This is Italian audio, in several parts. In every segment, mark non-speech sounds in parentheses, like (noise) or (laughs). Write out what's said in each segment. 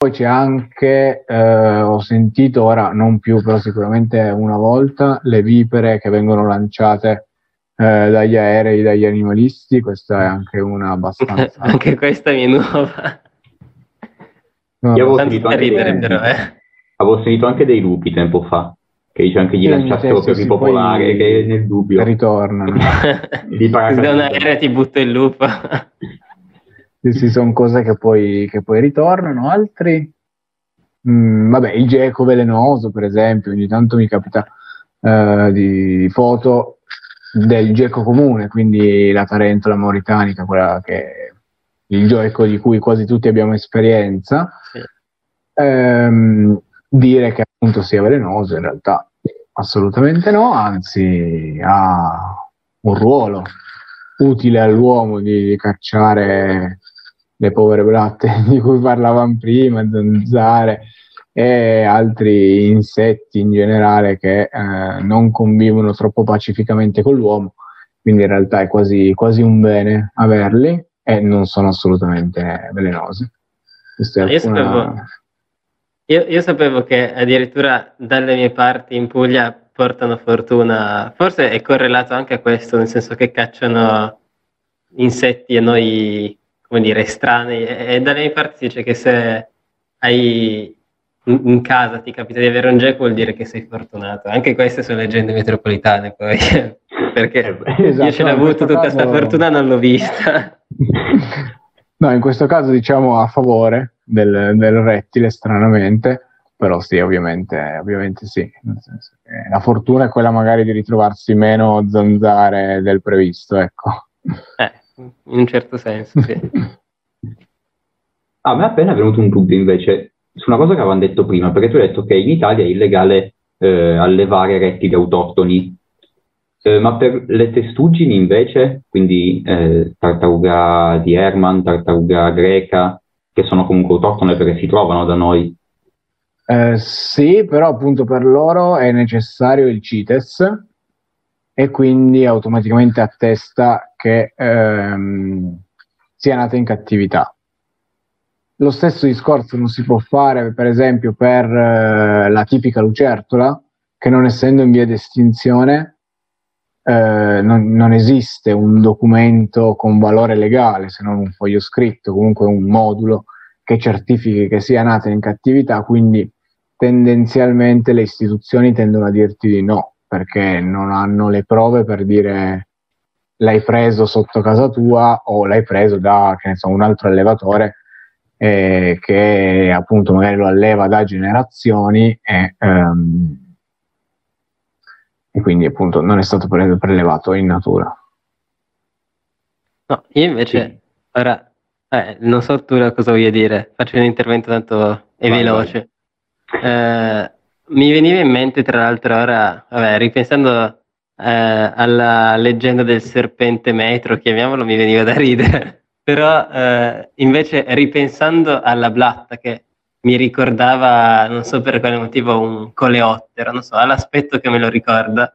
poi c'è anche, eh, ho sentito ora, non più, però sicuramente una volta, le vipere che vengono lanciate eh, dagli aerei, dagli animalisti, questa è anche una abbastanza... (laughs) anche questa mi è nuova. No, Io avevo sentito, ridere, dei... però, eh. avevo sentito anche dei lupi tempo fa, che dice anche gli lanciassero per ripopolare, che nel dubbio... Ritornano. di da un aereo ti butto il lupo. (laughs) sì, sì, sono cose che poi, che poi ritornano, altri... Mm, vabbè, il geco velenoso, per esempio, ogni tanto mi capita uh, di foto del geco comune, quindi la tarentola mauritanica, quella che il geco di cui quasi tutti abbiamo esperienza, sì. ehm, dire che appunto sia velenoso in realtà assolutamente no, anzi ha un ruolo utile all'uomo di, di cacciare le povere blatte (laughs) di cui parlavamo prima, zanzare e altri insetti in generale che eh, non convivono troppo pacificamente con l'uomo, quindi in realtà è quasi, quasi un bene averli e non sono assolutamente velenosi. Io, alcuna... sapevo, io, io sapevo che addirittura dalle mie parti in Puglia portano fortuna, forse è correlato anche a questo, nel senso che cacciano insetti a noi come dire, estranei. E dalle mie parti si dice che se hai in, casa ti capita di avere un jack vuol dire che sei fortunato. Anche queste sono leggende metropolitane poi, (laughs) perché esatto, io ce l'ho avuto tutta questa caso... fortuna non l'ho vista. (laughs) No, in questo caso diciamo a favore del, del rettile, stranamente, però sì, ovviamente, ovviamente sì. La fortuna è quella magari di ritrovarsi meno zanzare del previsto, ecco. Eh, in un certo senso, sì. A me è appena venuto un dubbio invece su una cosa che avevamo detto prima, perché tu hai detto che in Italia è illegale eh, allevare rettili autoctoni, eh, ma per le testuggini invece, quindi eh, tartaruga di Herman, tartaruga greca, che sono comunque autoctone perché si trovano da noi. Eh, sì, però appunto per loro è necessario il CITES, e quindi automaticamente attesta che ehm, sia nata in cattività. Lo stesso discorso non si può fare, per esempio, per eh, la tipica lucertola, che non essendo in via di estinzione, eh, non, non, esiste un documento con valore legale, se non un foglio scritto, comunque un modulo che certifichi che sia nata in cattività, quindi tendenzialmente le istituzioni tendono a dirti di no perché non hanno le prove per dire l'hai preso sotto casa tua o l'hai preso da che ne so, un altro allevatore eh, che appunto magari lo alleva da generazioni e, um, e quindi appunto non è stato pre- prelevato in natura. No, io invece sì. ora eh, non so tu cosa voglio dire, faccio un intervento tanto è vai, veloce. Vai. Eh, mi veniva in mente, tra l'altro, ora, vabbè, ripensando eh, alla leggenda del serpente metro, chiamiamolo, mi veniva da ridere. (laughs) Però eh, invece ripensando alla blatta che mi ricordava, non so per quale motivo, un coleottero, non so, all'aspetto che me lo ricorda,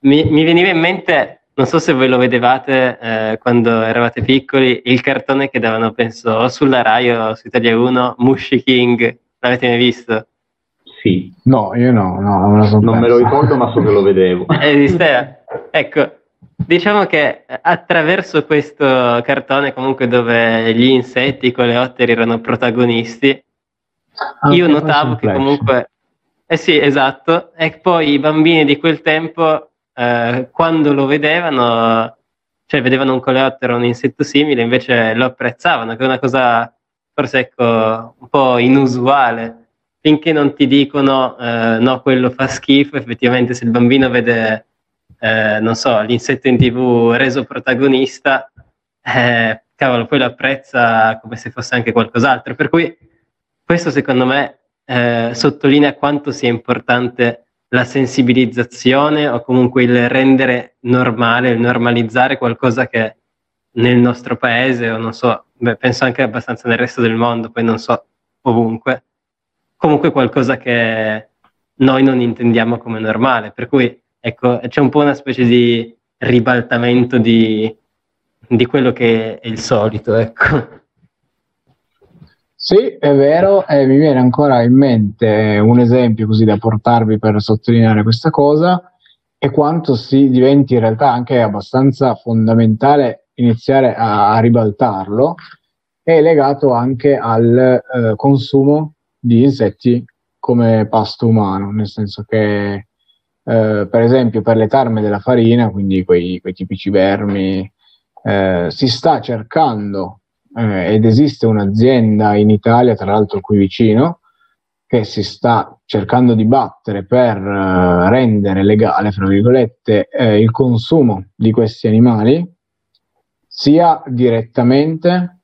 mi, mi veniva in mente, non so se voi lo vedevate eh, quando eravate piccoli, il cartone che davano, penso, o sulla Rai o su Italia 1, Mushy King, l'avete mai visto? Sì. No, io no, no non, me, non me lo ricordo, ma so che lo vedevo. (laughs) Esisteva. ecco, diciamo che attraverso questo cartone, comunque dove gli insetti, i coleotteri erano protagonisti, ah, io notavo che comunque... Eh sì, esatto. E poi i bambini di quel tempo, eh, quando lo vedevano, cioè vedevano un coleottero, un insetto simile, invece lo apprezzavano, che è una cosa forse ecco, un po' inusuale finché non ti dicono eh, no, quello fa schifo, effettivamente se il bambino vede, eh, non so, l'insetto in tv reso protagonista, eh, cavolo, poi lo apprezza come se fosse anche qualcos'altro. Per cui questo secondo me eh, sottolinea quanto sia importante la sensibilizzazione o comunque il rendere normale, il normalizzare qualcosa che nel nostro paese o non so, beh, penso anche abbastanza nel resto del mondo, poi non so ovunque, comunque qualcosa che noi non intendiamo come normale. Per cui ecco, c'è un po' una specie di ribaltamento di, di quello che è il solito. Ecco. Sì, è vero, e mi viene ancora in mente un esempio così da portarvi per sottolineare questa cosa e quanto si diventi in realtà anche abbastanza fondamentale iniziare a, a ribaltarlo, è legato anche al eh, consumo di insetti come pasto umano, nel senso che eh, per esempio per le tarme della farina, quindi quei, quei tipici vermi, eh, si sta cercando eh, ed esiste un'azienda in Italia, tra l'altro qui vicino, che si sta cercando di battere per uh, rendere legale, fra virgolette, eh, il consumo di questi animali, sia direttamente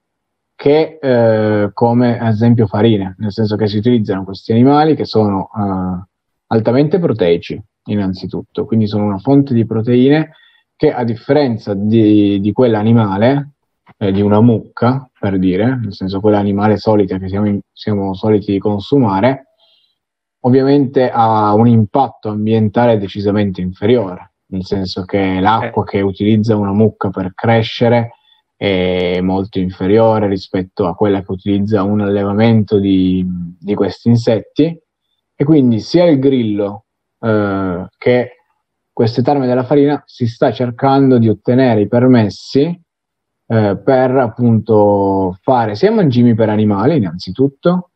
che eh, come ad esempio farine, nel senso che si utilizzano questi animali che sono uh, altamente proteici, innanzitutto, quindi sono una fonte di proteine che a differenza di, di quell'animale, eh, di una mucca, per dire, nel senso quell'animale solita che siamo, in, siamo soliti consumare, ovviamente ha un impatto ambientale decisamente inferiore, nel senso che l'acqua che utilizza una mucca per crescere è molto inferiore rispetto a quella che utilizza un allevamento di, di questi insetti e quindi sia il grillo eh, che queste tarme della farina si sta cercando di ottenere i permessi eh, per appunto fare sia mangimi per animali innanzitutto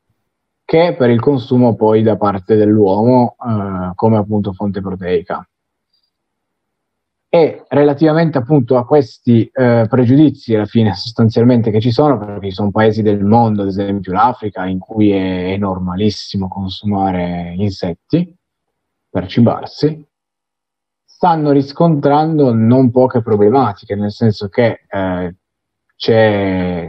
che per il consumo poi da parte dell'uomo eh, come appunto fonte proteica. E relativamente appunto a questi eh, pregiudizi alla fine (laughs) sostanzialmente che ci sono, perché ci sono paesi del mondo, ad esempio l'Africa, in cui è normalissimo consumare insetti per cibarsi, stanno riscontrando non poche problematiche, nel senso che eh, c'è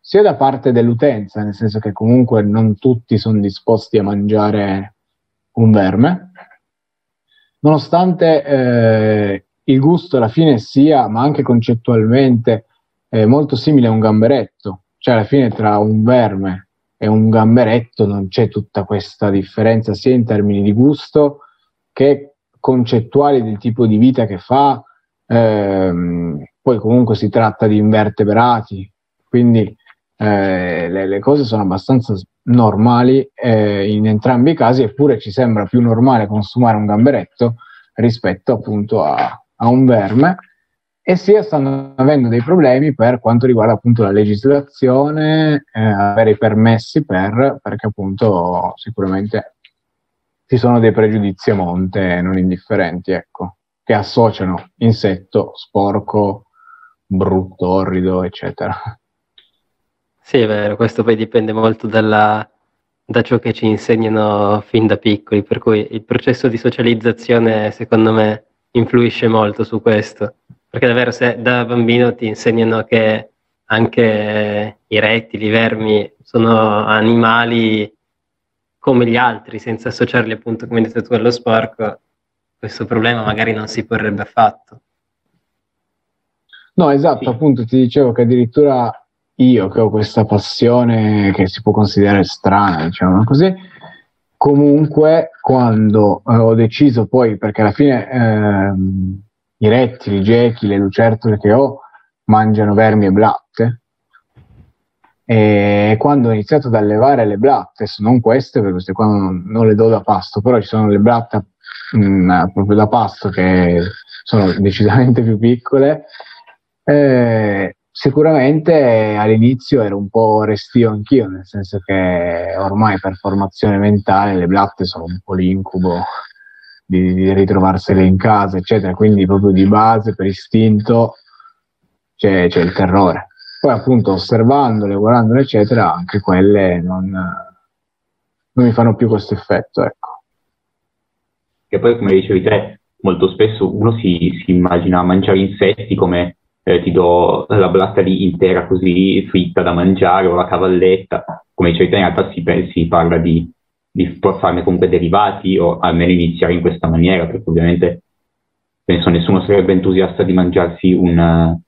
sia da parte dell'utenza, nel senso che comunque non tutti sono disposti a mangiare un verme, nonostante eh, il gusto alla fine sia, ma anche concettualmente, eh, molto simile a un gamberetto, cioè alla fine tra un verme e un gamberetto non c'è tutta questa differenza sia in termini di gusto che concettuali del tipo di vita che fa, ehm, poi comunque si tratta di invertebrati, quindi eh, le, le, cose sono abbastanza normali eh, in entrambi i casi, eppure ci sembra più normale consumare un gamberetto rispetto appunto a, a un verme e sia stanno avendo dei problemi per quanto riguarda appunto la legislazione, eh, avere i permessi per, perché appunto sicuramente ci sono dei pregiudizi a monte non indifferenti, ecco, che associano insetto, sporco, brutto, orrido, eccetera. Sì, è vero, questo poi dipende molto dalla, da ciò che ci insegnano fin da piccoli, per cui il processo di socializzazione secondo me influisce molto su questo, perché davvero se da bambino ti insegnano che anche i rettili, i vermi sono animali come gli altri, senza associarli appunto, come hai detto tu, allo sporco, questo problema magari non si porrebbe affatto. No, esatto, sì. appunto ti dicevo che addirittura io che ho questa passione che si può considerare strana, diciamo così, comunque quando eh, ho deciso poi, perché alla fine ehm, i rettili, i gechi, le lucertole che ho mangiano vermi e blatte, e quando ho iniziato ad allevare le blatte, non queste, perché queste qua non, non le do da pasto, però ci sono le blatte mh, mm, proprio da pasto che sono decisamente più piccole, eh, sicuramente all'inizio ero un po' restio anch'io, nel senso che ormai per formazione mentale le blatte sono un po' l'incubo di, di ritrovarsele in casa, eccetera, quindi proprio di base, per istinto, c'è, c'è il terrore. Poi appunto osservandole, guardandole, eccetera, anche quelle non, non mi fanno più questo effetto, ecco. Che poi, come dicevi te, molto spesso uno si, si immagina mangiare insetti come eh, ti do la blatta lì intera così fritta da mangiare o la cavalletta, come dicevi te in realtà si, si parla di, di farne comunque derivati o almeno iniziare in questa maniera, perché ovviamente penso nessuno sarebbe entusiasta di mangiarsi un,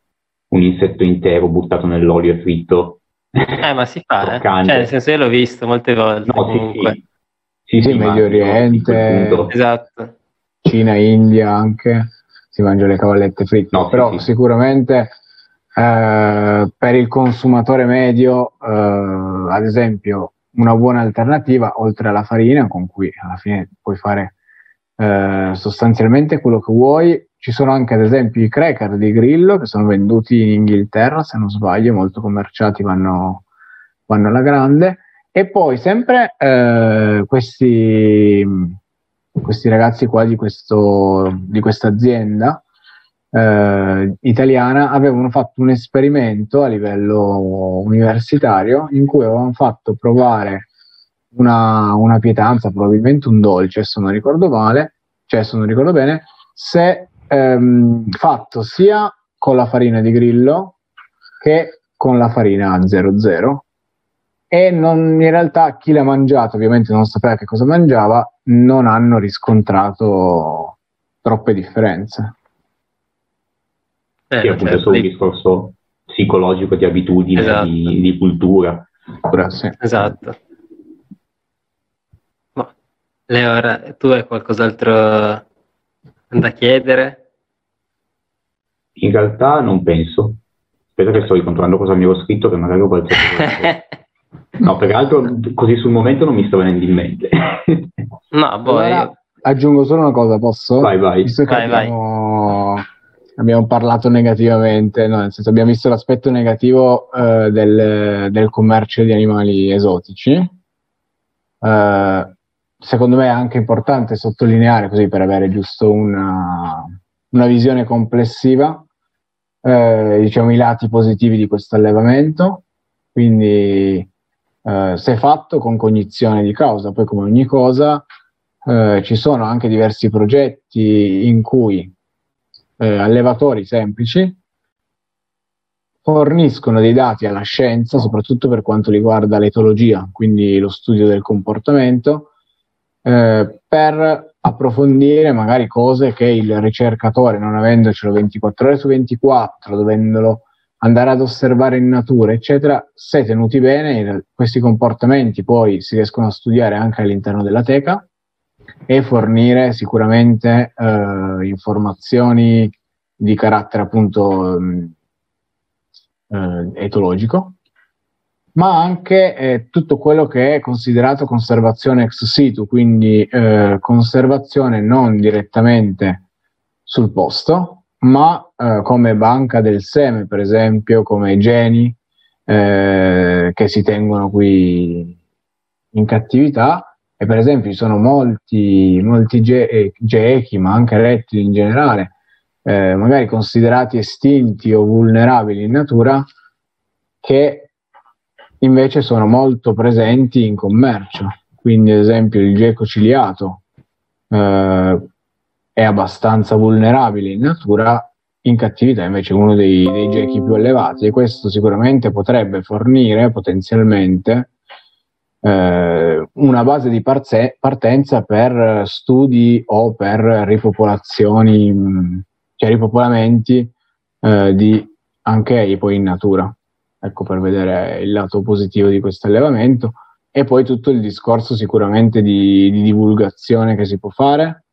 un insetto intero buttato nell'olio e fritto. Eh, ma si fa, eh? cioè, nel senso io l'ho visto molte volte. No, comunque. sì, sì. Sì, sì, Medio Oriente, esatto. Cina, India anche si mangia le cavallette fritte, no, però sì, sicuramente eh, per il consumatore medio eh, ad esempio una buona alternativa oltre alla farina con cui alla fine puoi fare eh, sostanzialmente quello che vuoi. Ci sono anche ad esempio i cracker di Grillo che sono venduti in Inghilterra se non sbaglio molto commerciati vanno, vanno alla grande. E poi sempre eh, questi, questi ragazzi qua di, questa azienda eh, italiana avevano fatto un esperimento a livello universitario in cui avevano fatto provare una, una pietanza, probabilmente un dolce, se non ricordo male, cioè se non ricordo bene, se ehm, fatto sia con la farina di grillo che con la farina 00 e non, in realtà chi l'ha mangiato ovviamente non sapeva che cosa mangiava non hanno riscontrato troppe differenze eh, sì, appunto certo. è solo un discorso psicologico di abitudine, esatto. di, di, cultura. Sì. Esatto. Ma, Leo, tu hai qualcos'altro da chiedere? In realtà non penso. Aspetta che sto ricontrollando cosa mi avevo scritto, che magari ho balzato. (laughs) no, peraltro così sul momento non mi sta venendo in mente. (laughs) no, poi... Allora, aggiungo solo una cosa, posso? Vai, vai. Visto che vai, abbiamo... vai abbiamo parlato negativamente, no, nel senso abbiamo visto l'aspetto negativo eh, del, del, commercio di animali esotici. Eh, secondo me è anche importante sottolineare, così per avere giusto una, una visione complessiva, eh, diciamo i lati positivi di questo allevamento. Quindi eh, se fatto con cognizione di causa, poi come ogni cosa eh, ci sono anche diversi progetti in cui eh, allevatori semplici forniscono dei dati alla scienza, soprattutto per quanto riguarda l'etologia, quindi lo studio del comportamento, eh, per approfondire magari cose che il ricercatore, non avendocelo 24 ore su 24, dovendolo andare ad osservare in natura, eccetera, se tenuti bene, questi comportamenti poi si riescono a studiare anche all'interno della teca e fornire sicuramente eh, informazioni di carattere appunto eh, etologico, ma anche eh, tutto quello che è considerato conservazione ex situ, quindi eh, conservazione non direttamente sul posto, ma eh, come banca del seme, per esempio, come geni eh, che si tengono qui in cattività e per esempio ci sono molti, molti ge- eh, gechi, ma anche rettili in generale, eh, magari considerati estinti o vulnerabili in natura, che invece sono molto presenti in commercio. Quindi, ad esempio, il geco ciliato eh, è abbastanza vulnerabile in natura, in cattività invece è uno dei, dei gechi più elevati. E questo sicuramente potrebbe fornire potenzialmente eh, una base di parze- partenza per studi o per ripopolazioni, cioè ripopolamenti eh, di anche poi in natura. Ecco per vedere il lato positivo di questo allevamento. E poi tutto il discorso sicuramente di, di divulgazione che si può fare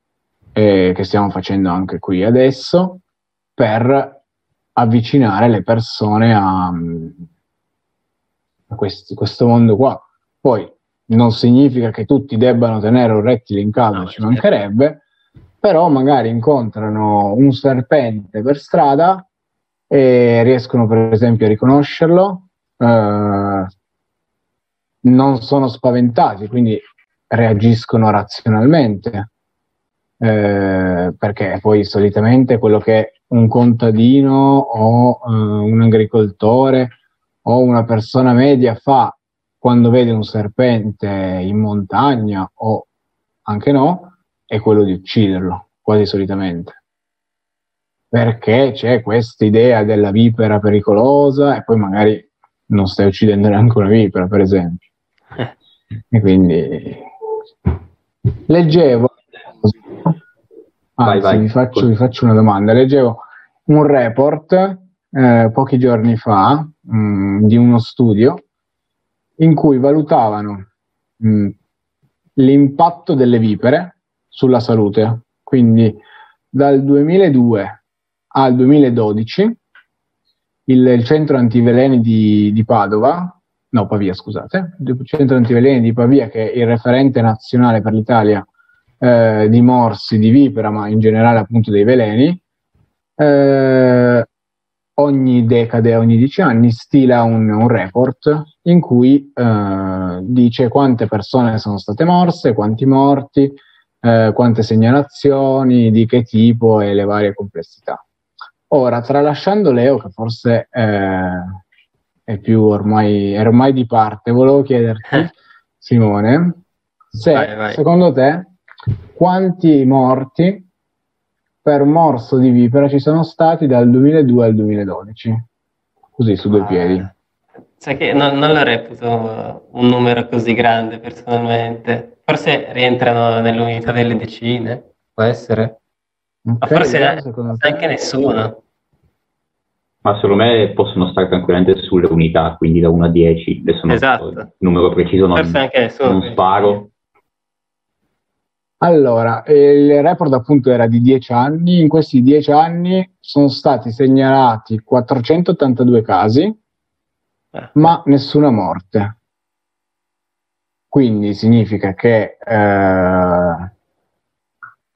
e che stiamo facendo anche qui adesso per avvicinare le persone a, a questi, questo mondo qua poi non significa che tutti debbano tenere un rettile in casa, no, ci certo. mancherebbe, però magari incontrano un serpente per strada e riescono per esempio a riconoscerlo, eh, non sono spaventati, quindi reagiscono razionalmente, eh, perché poi solitamente quello che un contadino o eh, un agricoltore o una persona media fa quando vede un serpente in montagna o anche no, è quello di ucciderlo, quasi solitamente. Perché c'è questa idea della vipera pericolosa e poi magari non stai uccidendo neanche una vipera, per esempio. (laughs) E quindi leggevo, anzi, vai, vai. Vi, faccio, vi, faccio, una domanda. Leggevo un report eh, pochi giorni fa mh, mm, di uno studio in cui valutavano mh, l'impatto delle vipere sulla salute. Quindi dal 2002 al 2012 il, il centro antiveleni di, di Padova no Pavia scusate, il centro antiveleni di Pavia che è il referente nazionale per l'Italia eh, di morsi, di vipera, ma in generale appunto dei veleni, eh, ogni decade, ogni dieci anni, stila un, un report in cui eh, dice quante persone sono state morse, quanti morti, eh, quante segnalazioni, di che tipo e le varie complessità. Ora, tralasciando Leo, che forse eh, è più ormai, è ormai di parte, volevo chiederti, Simone, se vai, vai. secondo te quanti morti per morso di vipera ci sono stati dal 2002 al 2012? Così su due ah, piedi. Sai che non, non lo reputo un numero così grande personalmente. Forse rientrano nell'unità delle decine, può essere. Okay, Ma forse anche nessuno. Ma secondo me possono stare tranquillamente sulle unità, quindi da 1 a 10. Adesso esatto. il numero preciso non, non sparo. Allora, il report appunto era di 10 anni, in questi 10 anni sono stati segnalati 482 casi, eh. ma nessuna morte. Quindi significa che eh,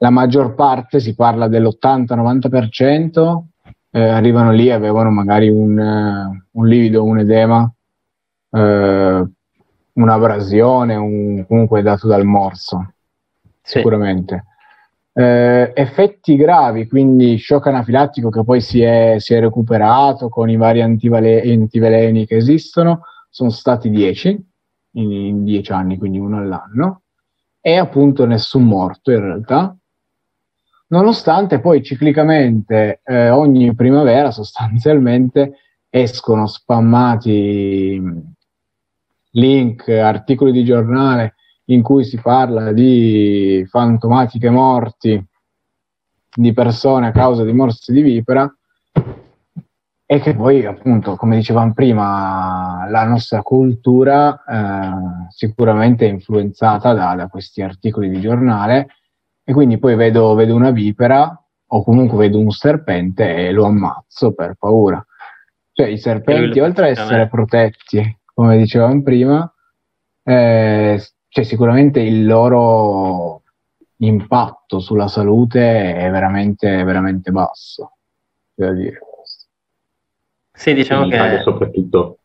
la maggior parte, si parla dell'80-90%, eh, arrivano lì e avevano magari un, uh, un livido, un edema, uh, un'abrasione, un, comunque dato dal morso. Sicuramente. Eh, effetti gravi, quindi shock anafilattico che poi si è, si è recuperato con i vari antivale- antiveleni che esistono, sono stati 10 in 10 anni, quindi uno all'anno, e appunto nessun morto in realtà. Nonostante poi ciclicamente eh, ogni primavera sostanzialmente escono spammati link, articoli di giornale in cui si parla di fantomatiche morti di persone a causa di morsi di vipera e che poi appunto come dicevamo prima la nostra cultura eh, sicuramente è influenzata da, da, questi articoli di giornale e quindi poi vedo, vedo una vipera o comunque vedo un serpente e lo ammazzo per paura. Cioè i serpenti oltre ad essere protetti come dicevamo prima eh, cioè, sicuramente il loro impatto sulla salute è veramente, veramente basso. Da dire. Sì, diciamo in che... Italia soprattutto...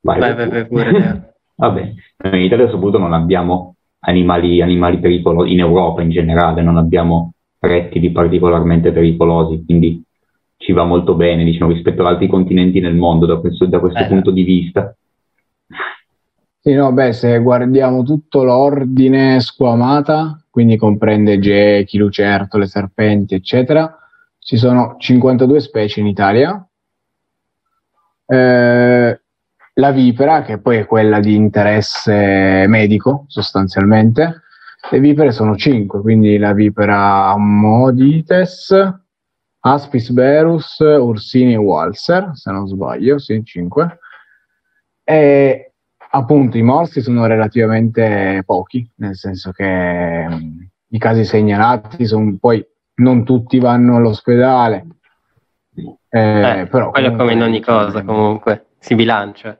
Vai, vai, vai, vai pure. (laughs) Vabbè, in Italia soprattutto non abbiamo animali, animali pericolosi, in Europa in generale non abbiamo rettili particolarmente pericolosi, quindi ci va molto bene diciamo, rispetto ad altri continenti nel mondo da questo, da questo eh. punto di vista. Sì, no, beh, se guardiamo tutto l'ordine squamata, quindi comprende gechi, lucertole, serpenti, eccetera, ci sono 52 specie in Italia. Eh, la vipera, che poi è quella di interesse medico sostanzialmente, le vipere sono 5, quindi la vipera Ammodites, Aspis berus, Ursini e Walser, se non sbaglio, sì, 5. E appunto i morsi sono relativamente pochi, nel senso che mh, mm, i casi segnalati sono poi non tutti vanno all'ospedale. Eh, eh, però quello come in ogni cosa comunque si bilancia.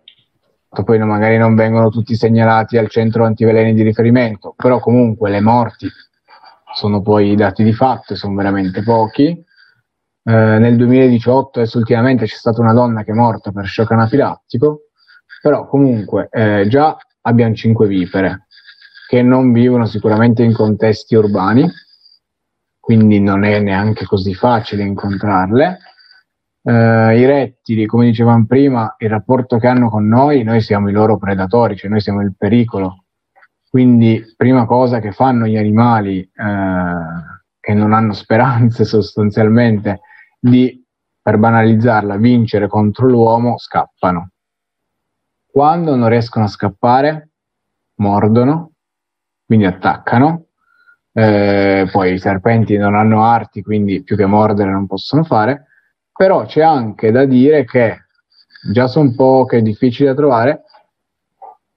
Poi magari non vengono tutti segnalati al centro antiveleni di riferimento, però comunque le morti sono poi i dati di fatto e sono veramente pochi. Eh, nel 2018 adesso ultimamente c'è stata una donna che è morta per shock anafilattico però comunque eh, già abbiamo cinque vipere che non vivono sicuramente in contesti urbani, quindi non è neanche così facile incontrarle. Eh, I rettili, come dicevamo prima, il rapporto che hanno con noi, noi siamo i loro predatori, cioè noi siamo il pericolo. Quindi, prima cosa che fanno gli animali eh, che non hanno speranze (laughs) sostanzialmente di, per banalizzarla, vincere contro l'uomo, scappano. Quando non riescono a scappare, mordono, quindi attaccano. Eh, poi i serpenti non hanno arti, quindi più che mordere non possono fare. Però c'è anche da dire che già sono poche, difficili da trovare,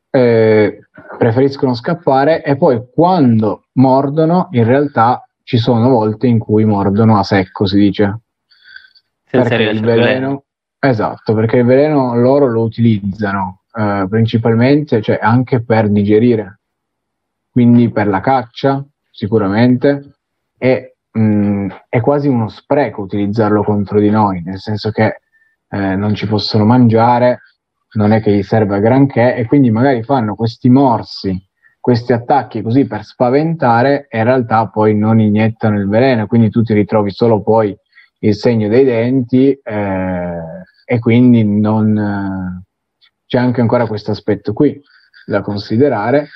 eh, preferiscono scappare e poi quando mordono, in realtà ci sono volte in cui mordono a secco, si dice. Senza perché il veleno, esatto, perché il veleno loro lo utilizzano eh, principalmente, cioè anche per digerire, quindi per la caccia sicuramente, e mh, mm, è quasi uno spreco utilizzarlo contro di noi, nel senso che eh, non ci possono mangiare, non è che gli serve a granché e quindi magari fanno questi morsi, questi attacchi così per spaventare e in realtà poi non iniettano il veleno, quindi tu ti ritrovi solo poi il segno dei denti eh, e quindi non, eh, c'è anche ancora questo aspetto qui da considerare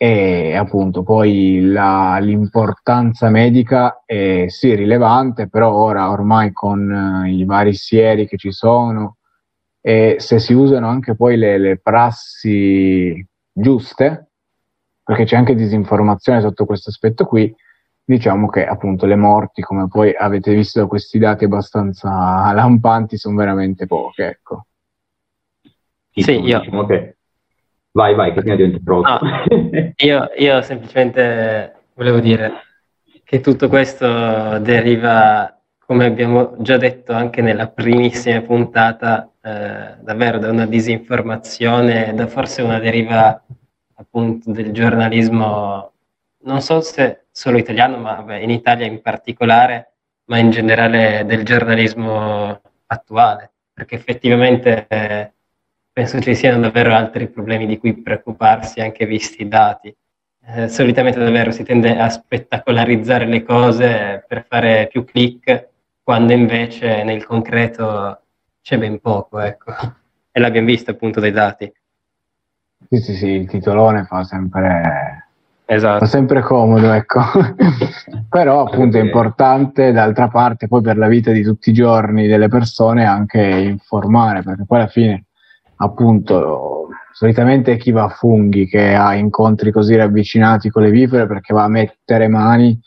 e appunto poi la, l'importanza medica è sì rilevante, però ora ormai con uh, i vari sieri che ci sono e se si usano anche poi le, le prassi giuste, perché c'è anche disinformazione sotto questo aspetto qui, diciamo che appunto le morti, come poi avete visto da questi dati abbastanza (laughs) lampanti, sono veramente poche, ecco. Sì, io... Diciamo che Vai, vai, che prima diventa pronto. No, io, io semplicemente volevo dire che tutto questo deriva, come abbiamo già detto anche nella primissima puntata, eh, davvero da una disinformazione, da forse una deriva appunto del giornalismo, non so se solo italiano, ma vabbè, in Italia in particolare, ma in generale del giornalismo attuale, perché effettivamente... Eh, penso ci siano davvero altri problemi di cui preoccuparsi, anche visti i dati. Eh, solitamente davvero si tende a spettacolarizzare le cose per fare più click, quando invece nel concreto c'è ben poco, ecco. (laughs) E l'abbiamo visto appunto dai dati. Sì, sì, sì, il titolone fa sempre, esatto. fa sempre comodo, ecco. (laughs) Però appunto è importante, d'altra parte, poi per la vita di tutti i giorni delle persone anche informare, perché poi alla fine appunto solitamente chi va a funghi che ha incontri così ravvicinati con le vipere perché va a mettere mani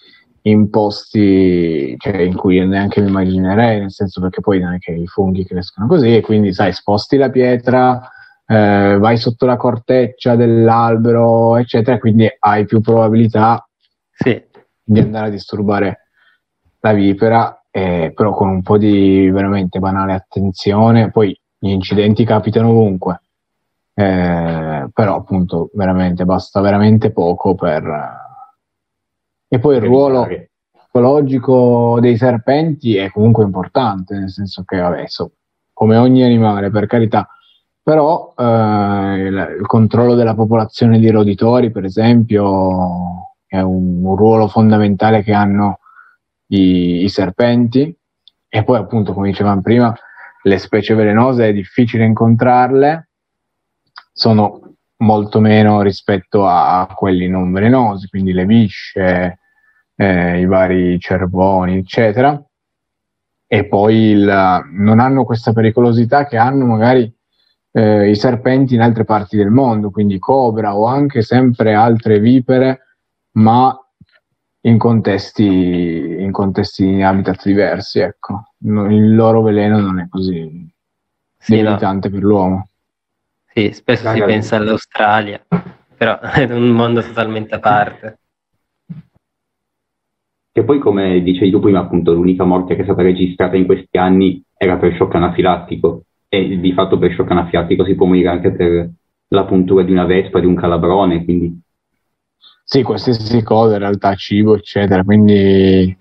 in posti cioè, in cui neanche mi immaginerei, nel senso perché poi non è che i funghi crescono così e quindi sai sposti la pietra, eh, vai sotto la corteccia dell'albero eccetera, quindi hai più probabilità sì. di andare a disturbare la vipera, eh, però con un po' di veramente banale attenzione, poi gli incidenti capitano ovunque, eh, però appunto veramente basta veramente poco per... E poi il ruolo ecologico dei serpenti è comunque importante, nel senso che adesso, come ogni animale, per carità, però eh, il, il, controllo della popolazione di roditori, per esempio, è un, un ruolo fondamentale che hanno i, i serpenti, e poi appunto, come dicevamo prima, le specie velenose è difficile incontrarle, sono molto meno rispetto a, quelli non velenosi, quindi le visce, eh, i vari cervoni, eccetera. E poi il, non hanno questa pericolosità che hanno magari eh, i serpenti in altre parti del mondo, quindi cobra o anche sempre altre vipere, ma in contesti, in contesti in habitat diversi, ecco. Il loro veleno non è così sì, debilitante no. per l'uomo. Sì, spesso Magari. si pensa all'Australia, però (laughs) è un mondo totalmente a parte. E poi, come dicevi tu prima, appunto, l'unica morte che è stata registrata in questi anni era per shock anafilattico. E di fatto per shock anafilattico si può morire anche per la puntura di una vespa, di un calabrone, quindi sì, qualsiasi cosa, in realtà cibo, eccetera. Quindi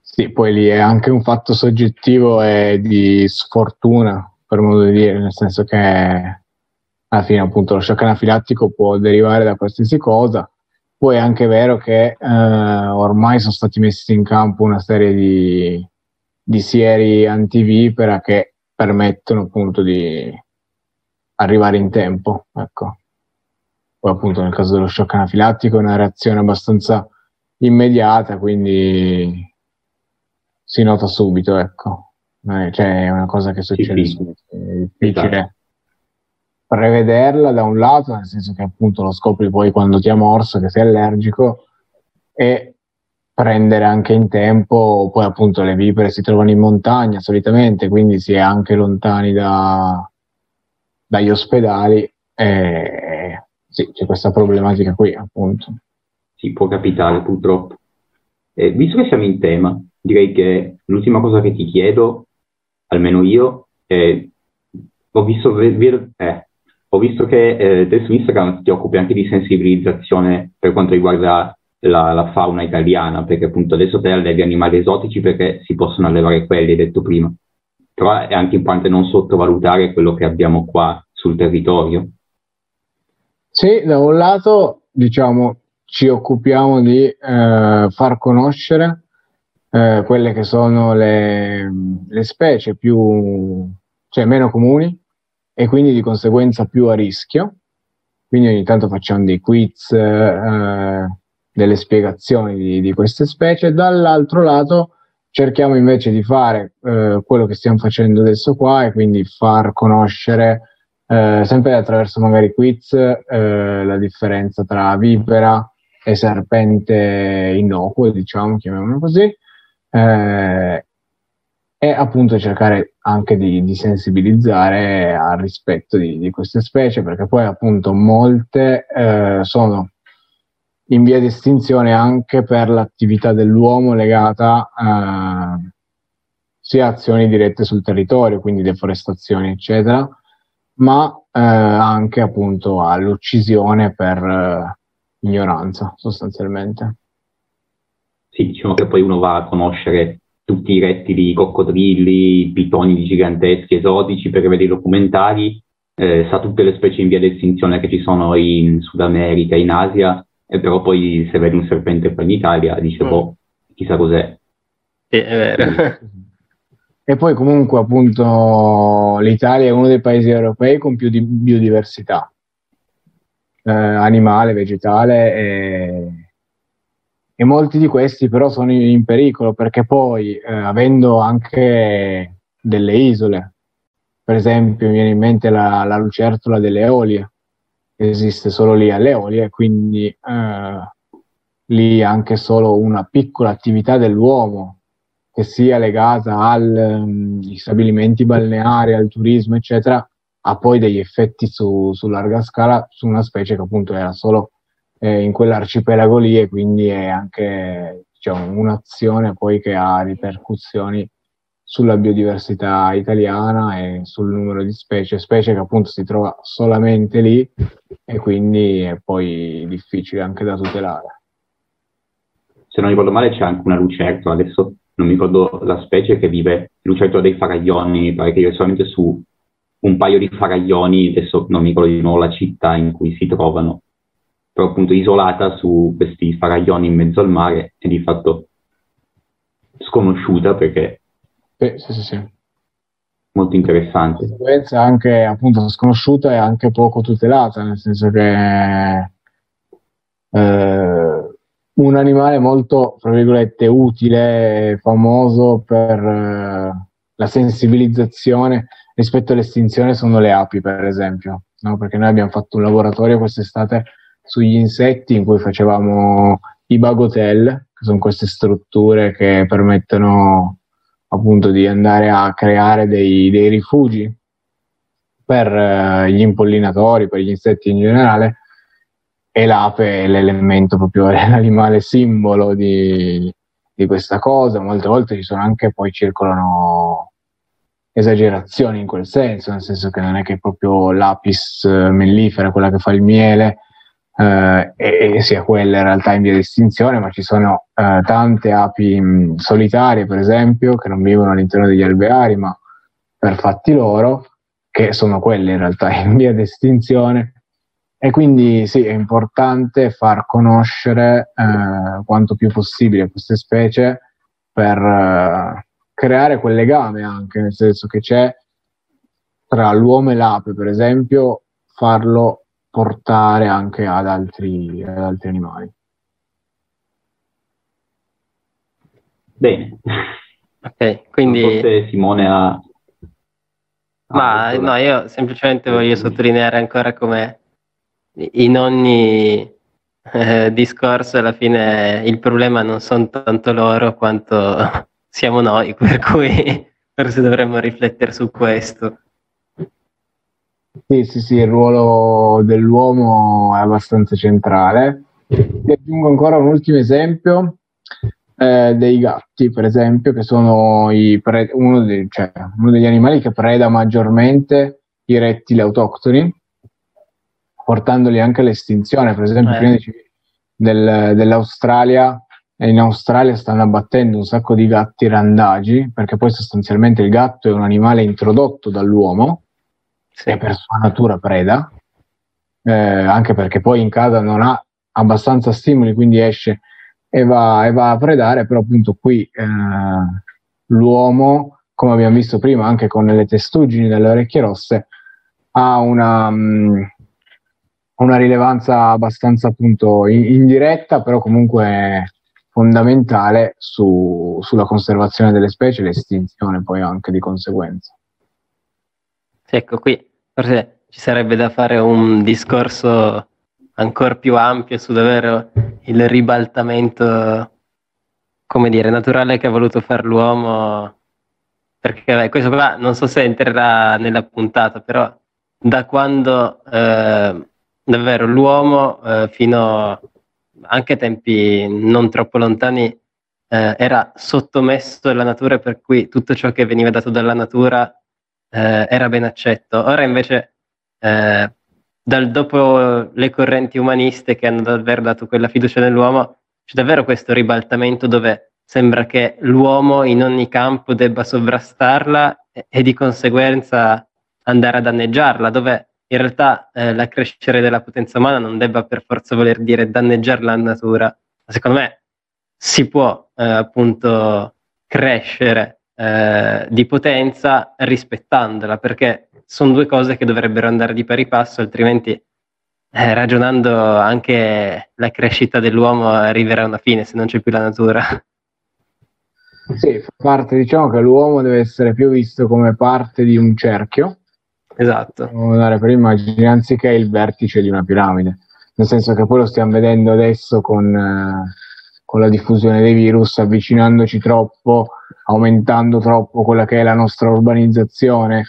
sì, poi lì è anche un fatto soggettivo e di sfortuna, per modo di dire, nel senso che alla fine appunto lo shock anafilattico può derivare da qualsiasi cosa. Poi è anche vero che eh, ormai sono stati messi in campo una serie di, di sieri antivipera che permettono appunto di arrivare in tempo. Ecco poi appunto nel caso dello shock anafilattico è una reazione abbastanza immediata, quindi si nota subito, ecco. Cioè è una cosa che succede subito, è difficile esatto. prevederla da un lato, nel senso che appunto lo scopri poi quando ti ha morso, che sei allergico, e prendere anche in tempo, poi appunto le vipere si trovano in montagna solitamente, quindi si è anche lontani da, dagli ospedali e sì, c'è questa problematica qui, appunto. Sì, può capitare purtroppo. Eh, visto che siamo in tema, direi che l'ultima cosa che ti chiedo, almeno io, è, ho visto, eh, ho visto che eh, te su Instagram ti occupi anche di sensibilizzazione per quanto riguarda la, la, fauna italiana, perché appunto adesso te allevi animali esotici perché si possono allevare quelli, hai detto prima, però è anche importante non sottovalutare quello che abbiamo qua sul territorio. Sì, da un lato diciamo ci occupiamo di eh, far conoscere eh, quelle che sono le, le specie più, cioè meno comuni e quindi di conseguenza più a rischio. Quindi ogni tanto facciamo dei quiz, eh, delle spiegazioni di, di, queste specie. Dall'altro lato cerchiamo invece di fare eh, quello che stiamo facendo adesso qua e quindi far conoscere eh, sempre attraverso magari quiz eh, la differenza tra vipera e serpente innocuo, diciamo, chiamiamolo così, eh, e appunto cercare anche di, di sensibilizzare al rispetto di, di, queste specie, perché poi appunto molte eh, sono in via di estinzione anche per l'attività dell'uomo legata eh, sia a azioni dirette sul territorio, quindi deforestazioni, eccetera, ma eh, anche appunto all'uccisione per eh, ignoranza, sostanzialmente. Sì, diciamo che poi uno va a conoscere tutti i rettili, i coccodrilli, i pitoni giganteschi, esotici, perché vede i documentari, eh, sa tutte le specie in via di estinzione che ci sono in Sud America, in Asia, e però poi se vede un serpente qua in Italia dice, mm. boh, chissà cos'è. Sì, è vero. (laughs) E poi comunque appunto l'Italia è uno dei paesi europei con più di biodiversità eh, animale, vegetale e, e, molti di questi però sono in pericolo perché poi eh, avendo anche delle isole, per esempio mi viene in mente la, la lucertola delle Eolie, esiste solo lì alle Eolie, quindi eh, lì anche solo una piccola attività dell'uomo che sia legata agli um, stabilimenti balneari, al turismo, eccetera, ha poi degli effetti su, su larga scala su una specie che appunto era solo eh, in quell'arcipelago lì e quindi è anche diciamo, un'azione poi che ha ripercussioni sulla biodiversità italiana e sul numero di specie, specie che appunto si trova solamente lì e quindi è poi difficile anche da tutelare. Se non ricordo male c'è anche una lucertola, adesso non mi ricordo la specie che vive, lucertola dei faraglioni, pare che vive solamente su un paio di faraglioni, adesso non mi ricordo di nuovo la città in cui si trovano, però appunto isolata su questi faraglioni in mezzo al mare e di fatto sconosciuta perché sì, sì, sì. molto interessante. Conseguenza anche appunto sconosciuta e anche poco tutelata, nel senso che eh, un animale molto, tra virgolette, utile, famoso per eh, la sensibilizzazione rispetto all'estinzione sono le api, per esempio, no? perché noi abbiamo fatto un laboratorio quest'estate sugli insetti in cui facevamo i bagotel, che sono queste strutture che permettono appunto di andare a creare dei, dei rifugi per uh, gli impollinatori, per gli insetti in generale, e l'ape è l'elemento proprio, (laughs) l'animale simbolo di, di questa cosa. Molte volte ci sono anche poi circolano esagerazioni in quel senso, nel senso che non è che proprio l'apis mellifera, quella che fa il miele, eh, e, e, sia quella in realtà in via di estinzione, ma ci sono eh, tante api mh, solitarie, per esempio, che non vivono all'interno degli alveari, ma per fatti loro, che sono quelle in realtà in via di estinzione e quindi sì, è importante far conoscere eh, quanto più possibile queste specie per eh, creare quel legame anche, nel senso che c'è tra l'uomo e l'ape, per esempio, farlo portare anche ad altri, ad altri animali. Bene. Ok, quindi... Forse Simone ha... Ma no, io semplicemente voglio sottolineare ancora come in ogni eh, discorso alla fine il problema non sono tanto loro quanto (laughs) siamo noi, (laughs) per cui forse dovremmo riflettere su questo. Sì, sì, sì, il ruolo dell'uomo è abbastanza centrale. Ti aggiungo ancora un ultimo esempio eh, dei gatti, per esempio, che sono pre- uno, dei, cioè, uno degli animali che preda maggiormente i rettili autoctoni portandoli anche all'estinzione. Per esempio, eh. prima del, dell'Australia, in Australia stanno abbattendo un sacco di gatti randagi, perché poi sostanzialmente il gatto è un animale introdotto dall'uomo sì. e per sua natura preda, eh, anche perché poi in casa non ha abbastanza stimoli, quindi esce e va, e va a predare, però appunto qui eh, l'uomo, come abbiamo visto prima anche con le testuggini delle orecchie rosse, ha una, um, una rilevanza abbastanza appunto indiretta, però comunque fondamentale su, sulla conservazione delle specie e l'estinzione poi anche di conseguenza. Ecco, qui forse ci sarebbe da fare un discorso ancora più ampio su davvero il ribaltamento, come dire, naturale che ha voluto fare l'uomo, perché beh, questo qua non so se entrerà nella puntata, però da quando eh, davvero l'uomo eh, fino anche a tempi non troppo lontani eh, era sottomesso alla natura per cui tutto ciò che veniva dato dalla natura eh, era ben accetto. Ora invece eh, dal, dopo le correnti umaniste che hanno davvero dato quella fiducia nell'uomo, c'è davvero questo ribaltamento dove sembra che l'uomo in ogni campo debba sovrastarla e, e di conseguenza andare a danneggiarla, dove in realtà eh, l'accrescere della potenza umana non debba per forza voler dire danneggiare la natura, secondo me si può eh, appunto crescere eh, di potenza rispettandola, perché sono due cose che dovrebbero andare di pari passo, altrimenti eh, ragionando anche la crescita dell'uomo arriverà a una fine se non c'è più la natura. Sì, fa parte, diciamo che l'uomo deve essere più visto come parte di un cerchio. Esatto. Dare per immagine, anziché il vertice di una piramide. Nel senso che poi lo stiamo vedendo adesso con, eh, con la diffusione dei virus, avvicinandoci troppo, aumentando troppo quella che è la nostra urbanizzazione,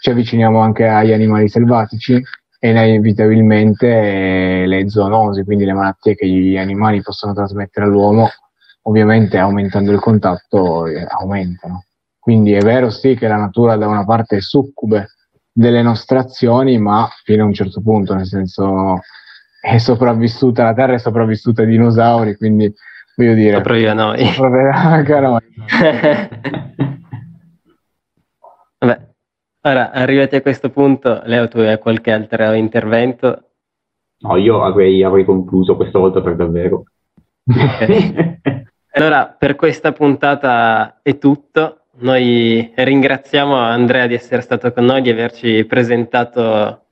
ci avviciniamo anche agli animali selvatici e inevitabilmente le zoonosi, quindi le malattie che gli animali possono trasmettere all'uomo, ovviamente aumentando il contatto eh, aumentano. Quindi è vero sì che la natura da una parte è succube delle nostre azioni, ma fino a un certo punto, nel senso è sopravvissuta, la Terra è sopravvissuta ai dinosauri, quindi voglio dire... Sopravvive a noi. Sopravvive anche a noi. (laughs) Vabbè, ora arrivati a questo punto, Leo, tu hai qualche altro intervento? No, io avrei, avrei concluso questa volta per davvero. Okay. (laughs) allora, per questa puntata è tutto. Noi ringraziamo Andrea di essere stato con noi, di averci presentato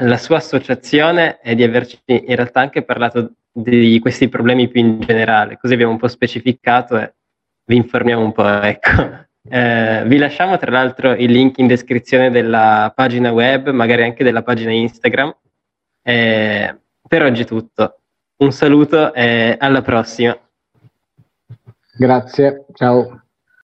la sua associazione e di averci in realtà anche parlato di questi problemi più in generale, così abbiamo un po' specificato e vi informiamo un po'. Ecco. Eh, vi lasciamo tra l'altro il link in descrizione della pagina web, magari anche della pagina Instagram. Eh, per oggi è tutto. Un saluto e alla prossima. Grazie, ciao.